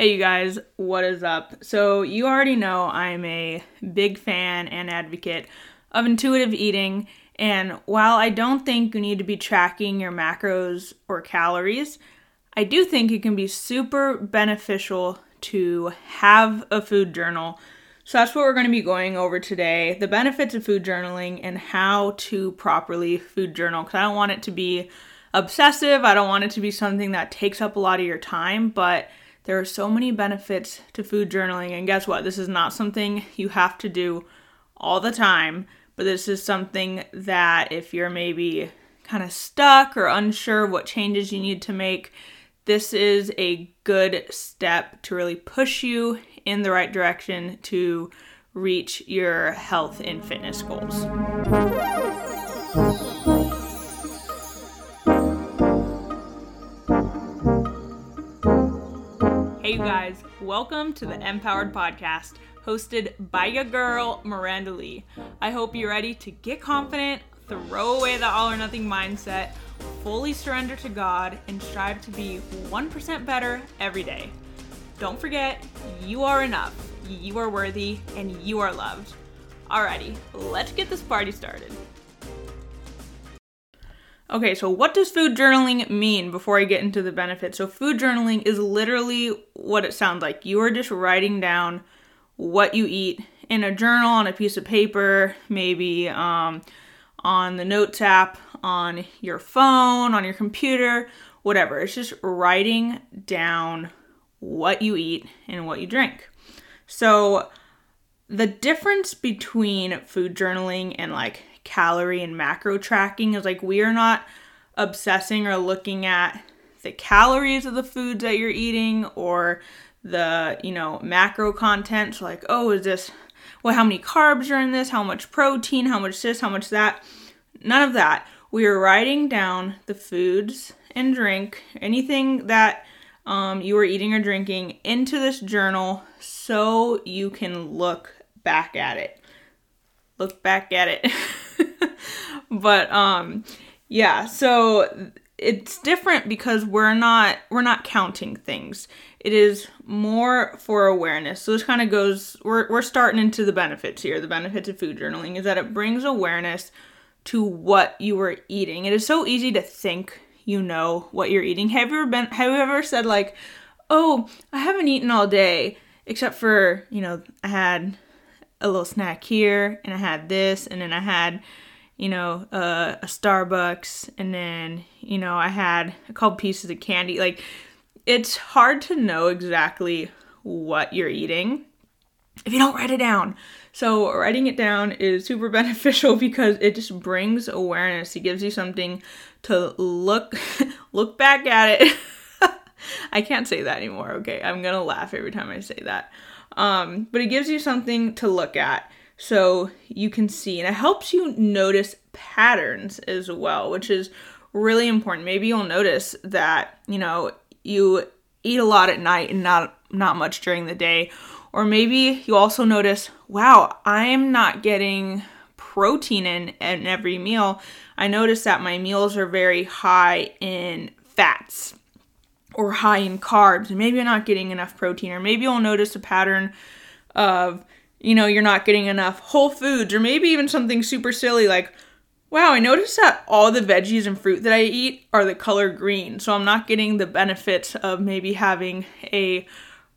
Hey, you guys, what is up? So, you already know I'm a big fan and advocate of intuitive eating. And while I don't think you need to be tracking your macros or calories, I do think it can be super beneficial to have a food journal. So, that's what we're going to be going over today the benefits of food journaling and how to properly food journal. Because I don't want it to be obsessive, I don't want it to be something that takes up a lot of your time, but there are so many benefits to food journaling, and guess what? This is not something you have to do all the time, but this is something that if you're maybe kind of stuck or unsure what changes you need to make, this is a good step to really push you in the right direction to reach your health and fitness goals. Guys, welcome to the Empowered Podcast, hosted by your girl, Miranda Lee. I hope you're ready to get confident, throw away the all or nothing mindset, fully surrender to God, and strive to be 1% better every day. Don't forget, you are enough, you are worthy, and you are loved. Alrighty, let's get this party started. Okay, so what does food journaling mean before I get into the benefits? So, food journaling is literally what it sounds like. You are just writing down what you eat in a journal on a piece of paper, maybe um, on the notes app, on your phone, on your computer, whatever. It's just writing down what you eat and what you drink. So, the difference between food journaling and like calorie and macro tracking is like we are not obsessing or looking at the calories of the foods that you're eating or the you know macro content. So like oh is this well how many carbs are in this? How much protein? How much this? How much that? None of that. We are writing down the foods and drink anything that um, you are eating or drinking into this journal so you can look back at it. Look back at it but um yeah so it's different because we're not we're not counting things. It is more for awareness. So this kind of goes we're, we're starting into the benefits here the benefits of food journaling is that it brings awareness to what you are eating. It is so easy to think you know what you're eating. Have you ever been have you ever said like oh i haven't eaten all day except for you know i had a little snack here and i had this and then i had you know, uh, a Starbucks, and then, you know, I had a couple pieces of candy. Like, it's hard to know exactly what you're eating if you don't write it down. So, writing it down is super beneficial because it just brings awareness. It gives you something to look look back at it. I can't say that anymore. Okay, I'm gonna laugh every time I say that. Um, but it gives you something to look at so you can see and it helps you notice patterns as well which is really important. Maybe you'll notice that you know you eat a lot at night and not not much during the day. Or maybe you also notice wow i'm not getting protein in in every meal. I notice that my meals are very high in fats or high in carbs. Maybe i'm not getting enough protein. Or maybe you'll notice a pattern of you know, you're not getting enough whole foods, or maybe even something super silly like, wow, I noticed that all the veggies and fruit that I eat are the color green, so I'm not getting the benefits of maybe having a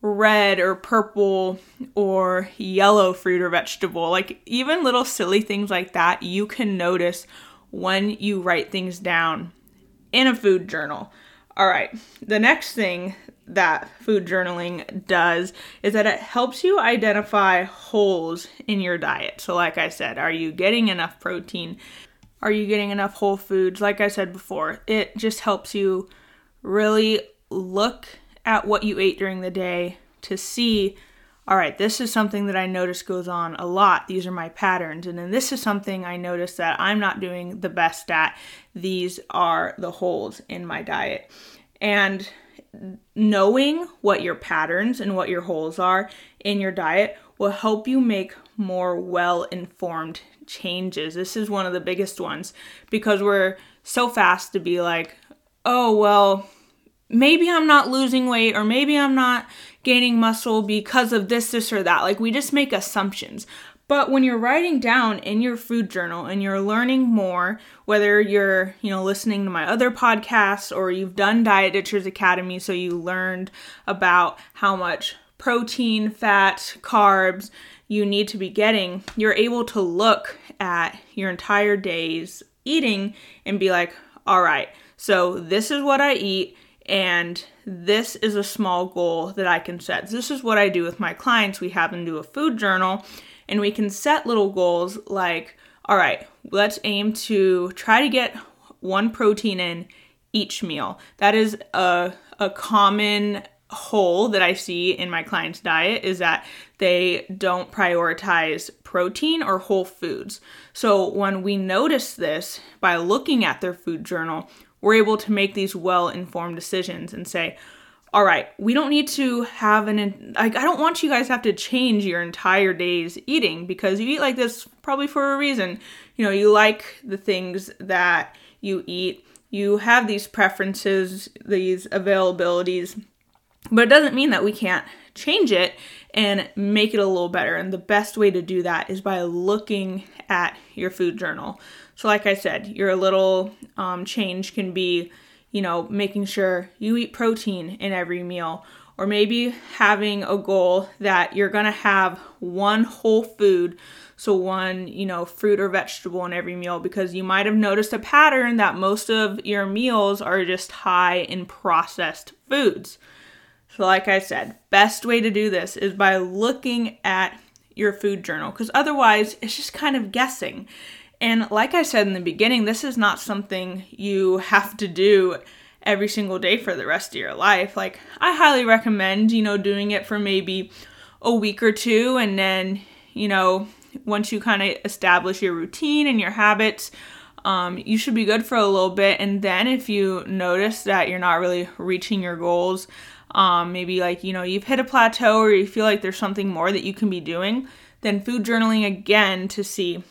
red or purple or yellow fruit or vegetable. Like, even little silly things like that, you can notice when you write things down in a food journal. All right, the next thing that food journaling does is that it helps you identify holes in your diet. So, like I said, are you getting enough protein? Are you getting enough whole foods? Like I said before, it just helps you really look at what you ate during the day to see all right, this is something that I notice goes on a lot. These are my patterns. And then this is something I notice that I'm not doing the best at. These are the holes in my diet. And knowing what your patterns and what your holes are in your diet will help you make more well informed changes. This is one of the biggest ones because we're so fast to be like, oh, well, maybe I'm not losing weight or maybe I'm not gaining muscle because of this, this, or that. Like we just make assumptions. But when you're writing down in your food journal and you're learning more, whether you're, you know, listening to my other podcasts or you've done Diet Ditchers Academy, so you learned about how much protein, fat, carbs you need to be getting, you're able to look at your entire day's eating and be like, all right, so this is what I eat, and this is a small goal that I can set. This is what I do with my clients. We have them do a food journal, and we can set little goals like, all right, let's aim to try to get one protein in each meal. That is a, a common hole that I see in my clients' diet is that they don't prioritize protein or whole foods. So when we notice this by looking at their food journal, we're able to make these well informed decisions and say, all right, we don't need to have an like I don't want you guys to have to change your entire day's eating because you eat like this probably for a reason. You know, you like the things that you eat. You have these preferences, these availabilities but it doesn't mean that we can't change it and make it a little better. And the best way to do that is by looking at your food journal. So, like I said, your little um, change can be, you know, making sure you eat protein in every meal, or maybe having a goal that you're gonna have one whole food. So, one, you know, fruit or vegetable in every meal because you might have noticed a pattern that most of your meals are just high in processed foods. So, like I said, best way to do this is by looking at your food journal because otherwise it's just kind of guessing. And like I said in the beginning, this is not something you have to do every single day for the rest of your life. Like, I highly recommend, you know, doing it for maybe a week or two and then, you know, once you kind of establish your routine and your habits, um, you should be good for a little bit. And then if you notice that you're not really reaching your goals, um, maybe like, you know, you've hit a plateau or you feel like there's something more that you can be doing, then food journaling again to see,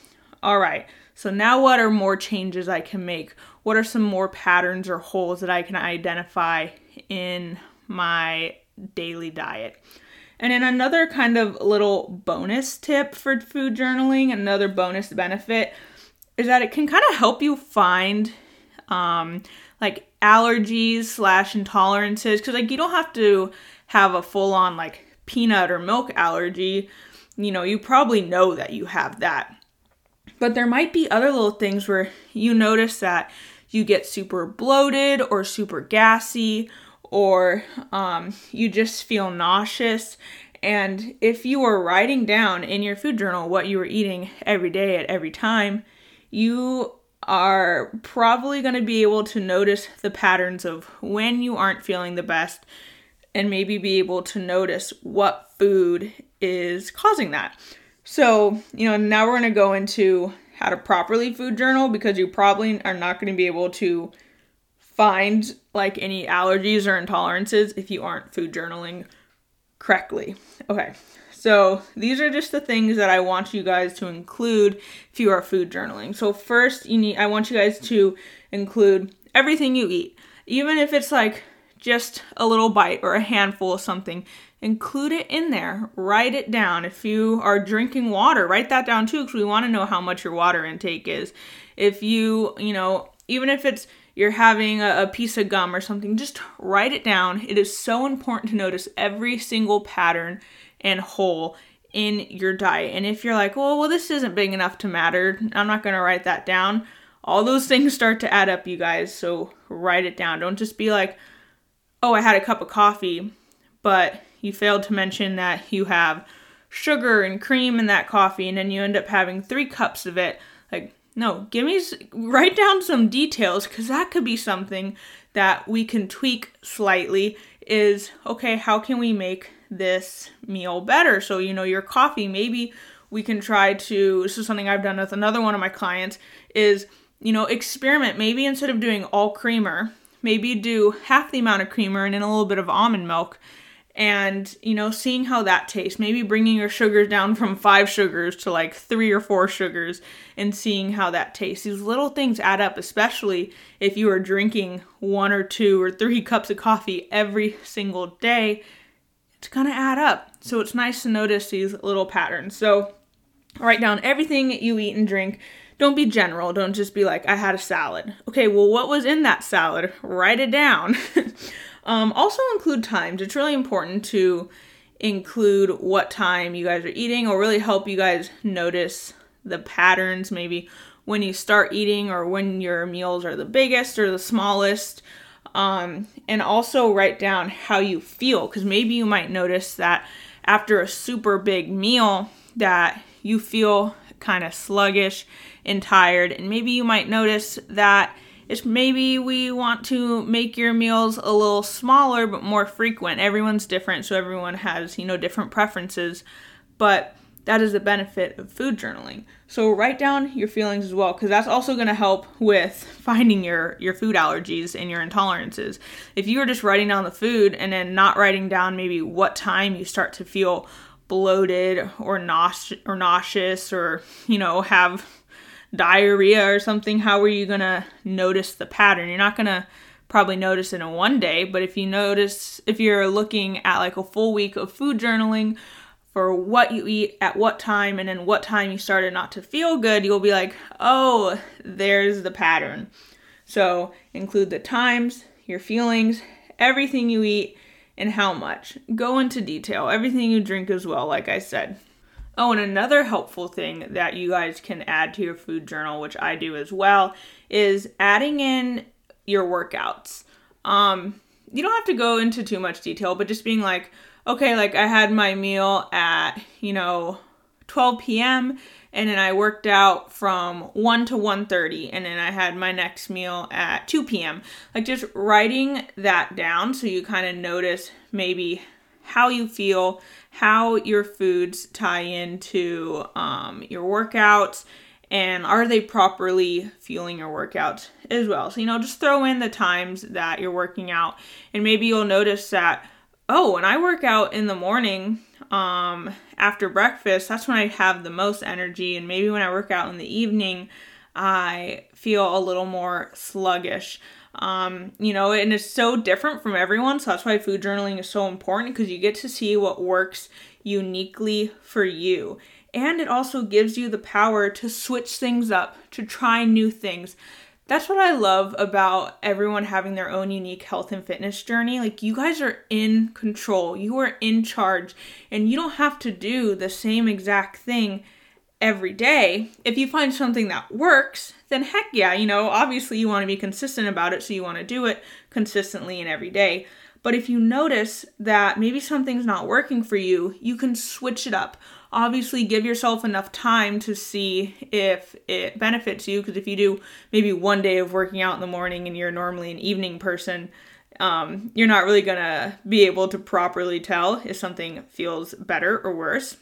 all right, so now what are more changes I can make? What are some more patterns or holes that I can identify in my daily diet? And then another kind of little bonus tip for food journaling, another bonus benefit is that it can kind of help you find um, like allergies slash intolerances because like you don't have to have a full on like peanut or milk allergy. You know you probably know that you have that. But there might be other little things where you notice that you get super bloated or super gassy or um, you just feel nauseous. And if you were writing down in your food journal what you were eating every day at every time you are probably going to be able to notice the patterns of when you aren't feeling the best and maybe be able to notice what food is causing that. So, you know, now we're going to go into how to properly food journal because you probably are not going to be able to find like any allergies or intolerances if you aren't food journaling correctly. Okay, so these are just the things that I want you guys to include if you are food journaling. So first, you need I want you guys to include everything you eat, even if it's like just a little bite or a handful of something. Include it in there. Write it down. If you are drinking water, write that down too because we want to know how much your water intake is. If you, you know, even if it's you're having a, a, piece of gum or something, just write it down. It is so important to notice every single pattern and hole in your diet. And if you're like, well, well, this isn't big enough to matter, I'm not going to write that down. All those things start to add up, you guys. So write it down. Don't just be like, oh, I had a cup of coffee, but you failed to mention that you have sugar and cream in that coffee, and then you end up having three cups of it. Like, no, give me, write down some details because that could be something that we can tweak slightly. Is okay, how can we make this meal better. So, you know, your coffee, maybe we can try to, this is something I've done with another one of my clients, is, you know, experiment. Maybe instead of doing all creamer, maybe do half the amount of creamer and then a little bit of almond milk and you know seeing how that tastes maybe bringing your sugars down from five sugars to like three or four sugars and seeing how that tastes these little things add up especially if you are drinking one or two or three cups of coffee every single day it's going to add up. So it's nice to notice these little patterns. So write down everything you eat and drink. Don't be general. Don't just be like, I had a salad. Okay, well, what was in that salad? Write it down. um, also, include times. It's really important to include what time you guys are eating or really help you guys notice the patterns, maybe when you start eating or when your meals are the biggest or the smallest. Um, and also write down how you feel because maybe you might notice that after a super big meal that you feel kind of sluggish and tired and maybe you might notice that it's maybe we want to make your meals a little smaller but more frequent. Everyone's different so everyone has you know different preferences. But that is the benefit of food journaling. So write down your feelings as well because that's also going to help with finding your your food allergies and your intolerances. If you are just writing down the food and then not writing down maybe what time you start to feel bloated or nauseous or nauseous or you know have diarrhea or something, how are you going to notice the pattern? You're not going to probably notice it in one day, but if you notice if you're looking at like a full week of food journaling for what you eat at what time and then what time you started not to feel good, you'll be like, oh, there's the pattern. So include the times, your feelings, everything you eat, and how much. Go into detail, everything you drink as well, like I said. Oh, and another helpful thing that you guys can add to your food journal, which I do as well, is adding in your workouts. Um, you don't have to go into too much detail, but just being like, okay, like I had my meal at, you know, 12 p.m. and then I worked out from 1 to 1:30 and then I had my next meal at 2 p.m. Like just writing that down so you kind of notice maybe how you feel, how your foods tie into um, your workouts, and are they properly fueling your workouts as well. So, you know, just throw in the times that you're working out, and maybe you'll notice that oh, when I work out in the morning, um, after breakfast, that's when I have the most energy. And maybe when I work out in the evening, I feel a little more sluggish. Um, you know, and it's so different from everyone. So that's why food journaling is so important because you get to see what works uniquely for you. And it also gives you the power to switch things up, to try new things that's what I love about everyone having their own unique health and fitness journey. Like, you guys are in control, you are in charge, and you don't have to do the same exact thing every day. If you find something that works, then heck yeah, you know, obviously you want to be consistent about it, so you want to do it consistently and every day. But if you notice that maybe something's not working for you, you can switch it up obviously give yourself enough time to see if it benefits you because if you do maybe one day of working out in the morning and you're normally an evening person um, you're not really gonna be able to properly tell if something feels better or worse.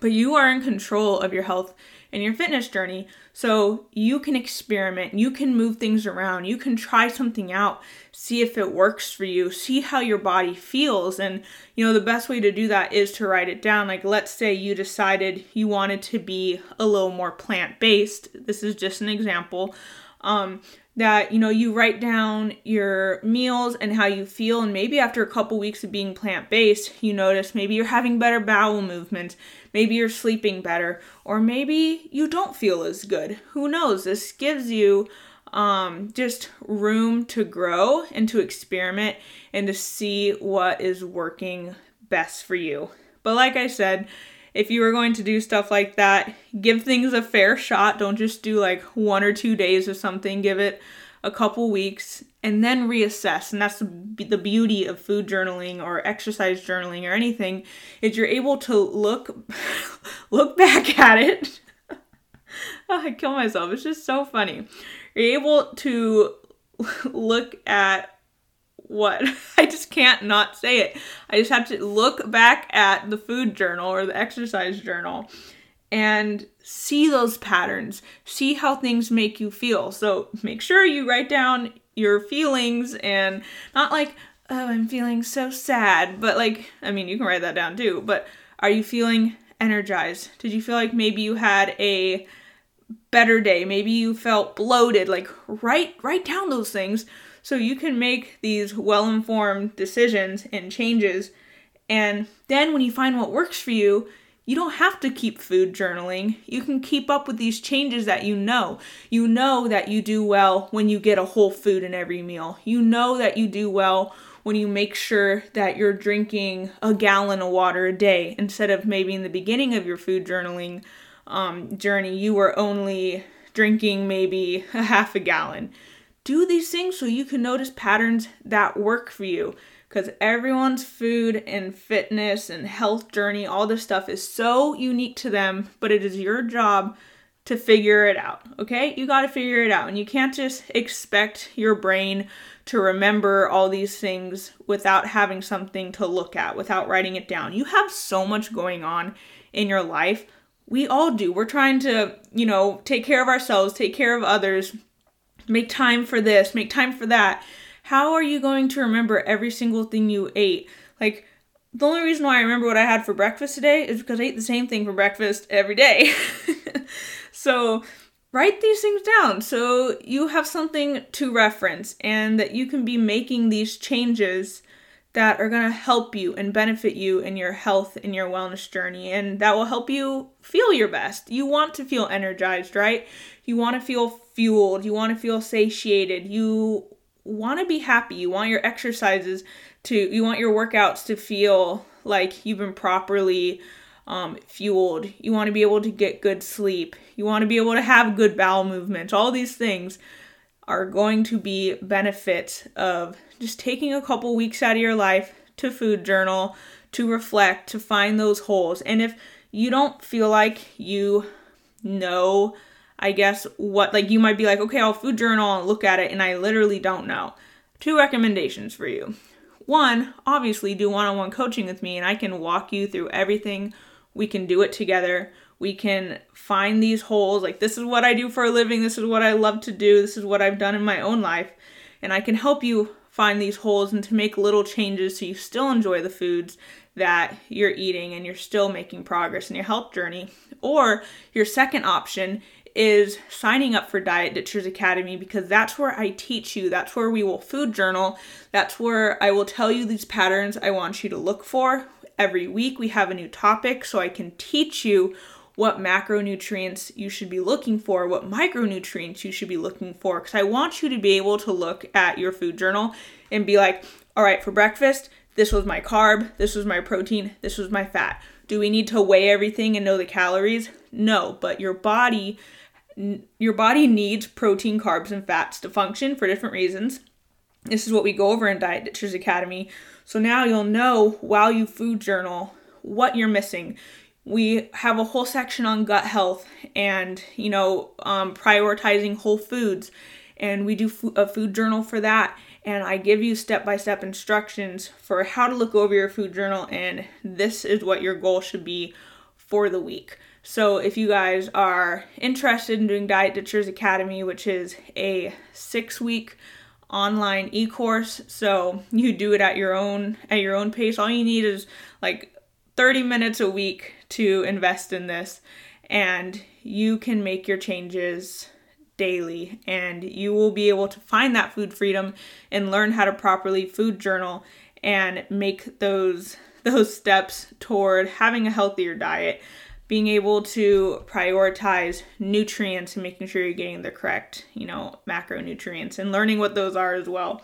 But you are in control of your health and your fitness journey. So you can experiment, you can move things around, you can try something out, see if it works for you, see how your body feels. And, you know, the best way to do that is to write it down. Like, let's say you decided you wanted to be a little more plant based. This is just an example. Um, that you know you write down your meals and how you feel. And maybe after a couple weeks of being plant-based you notice maybe you're having better bowel movements maybe you're sleeping better or maybe you don't feel as good. Who knows? This gives you um, just room to grow and to experiment and to see what is working best for you. But like i said if you are going to do stuff like that, give things a fair shot. Don't just do like one or two days of something. Give it a couple weeks and then reassess. And that's the, the beauty of food journaling or exercise journaling or anything is you're able to look look back at it. oh, I kill myself. It's just so funny. You're able to look at what? I just can't not say it. I just have to look back at the food journal or the exercise journal and see those patterns, see how things make you feel. So make sure you write down your feelings and not like, oh, I'm feeling so sad, but like, I mean, you can write that down too, but are you feeling energized? Did you feel like maybe you had a better day? Maybe you felt bloated? Like write write down those things so you can make these well informed decisions and changes And then when you find what works for you, you don't have to keep food journaling. You can keep up with these changes that you know. You know that you do well when you get a whole food in every meal. You know that you do well when you make sure that you're drinking a gallon of water a day instead of maybe in the beginning of your food journaling um, journey, you were only drinking maybe a half a gallon. Do these things so you can notice patterns that work for you because everyone's food and fitness and health journey, all this stuff is so unique to them, but it is your job to figure it out, okay? You got to figure it out, and you can't just expect your brain to remember all these things without having something to look at, without writing it down. You have so much going on in your life. We all do. We're trying to, you know, take care of ourselves, take care of others, make time for this, make time for that how are you going to remember every single thing you ate? Like, the only reason why I remember what I had for breakfast today is because I ate the same thing for breakfast every day. so, write these things down so you have something to reference and that you can be making these changes that are going to help you and benefit you in your health and your wellness journey and that will help you feel your best. You want to feel energized, right? You want to feel fueled, you want to feel satiated. You want to be happy. You want your exercises to, you want your workouts to feel like you've been properly um, fueled. You want to be able to get good sleep. You want to be able to have good bowel movements. All these things are going to be benefits of just taking a couple weeks out of your life to food journal, to reflect, to find those holes. And if you don't feel like you know I guess what like you might be like, okay, I'll food journal and look at it, and I literally don't know. Two recommendations for you. One, obviously, do one on one coaching with me, and I can walk you through everything. We can do it together. We can find these holes. Like, this is what I do for a living. This is what I love to do. This is what I've done in my own life. And I can help you find these holes and to make little changes so you still enjoy the foods that you're eating and you're still making progress in your health journey. Or your second option is signing up for Diet Ditchers Academy because that's where I teach you. That's where we will food journal. That's where I will tell you these patterns I want you to look for. Every week we have a new topic so I can teach you what macronutrients you should be looking for, what micronutrients you should be looking for. Because I want you to be able to look at your food journal and be like, all right, for breakfast, this was my carb, this was my protein, this was my fat. Do we need to weigh everything and know the calories? No, but your body your body needs protein, carbs, and fats to function for different reasons. This is what we go over in Diet Ditchers Academy. So now you'll know while you food journal what you're missing. We have a whole section on gut health and, you know, um, prioritizing whole foods. And we do a food journal for that. And I give you step by step instructions for how to look over your food journal. And this is what your goal should be for the week. So, if you guys are interested in doing Diet Ditchers Academy, which is a six week online e-course so you do it at your own at your own pace all you need is like 30 minutes a week to invest in this and you can make your changes daily and you will be able to find that food freedom and learn how to properly food journal and make those those steps toward having a healthier diet being able to prioritize nutrients and making sure you're getting the correct, you know, macronutrients and learning what those are as well.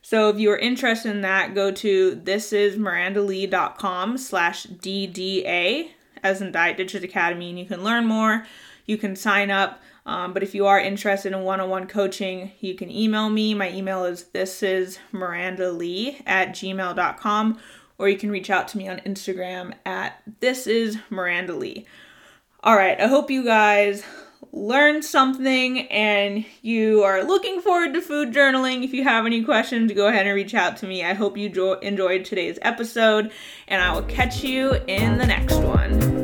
So if you are interested in that, go to thisismirandalee.com slash DDA as in Diet Ditchers Academy and you can learn more. You can sign up. Um, but if you are interested in one-on-one coaching, you can email me. My email is thisismirandalee at gmail.com or you can reach out to me on Instagram at this is Miranda Lee. All right, I hope you guys learned something and you are looking forward to food journaling. If you have any questions, go ahead and reach out to me. I hope you jo- enjoyed today's episode, and I will catch you in the next one.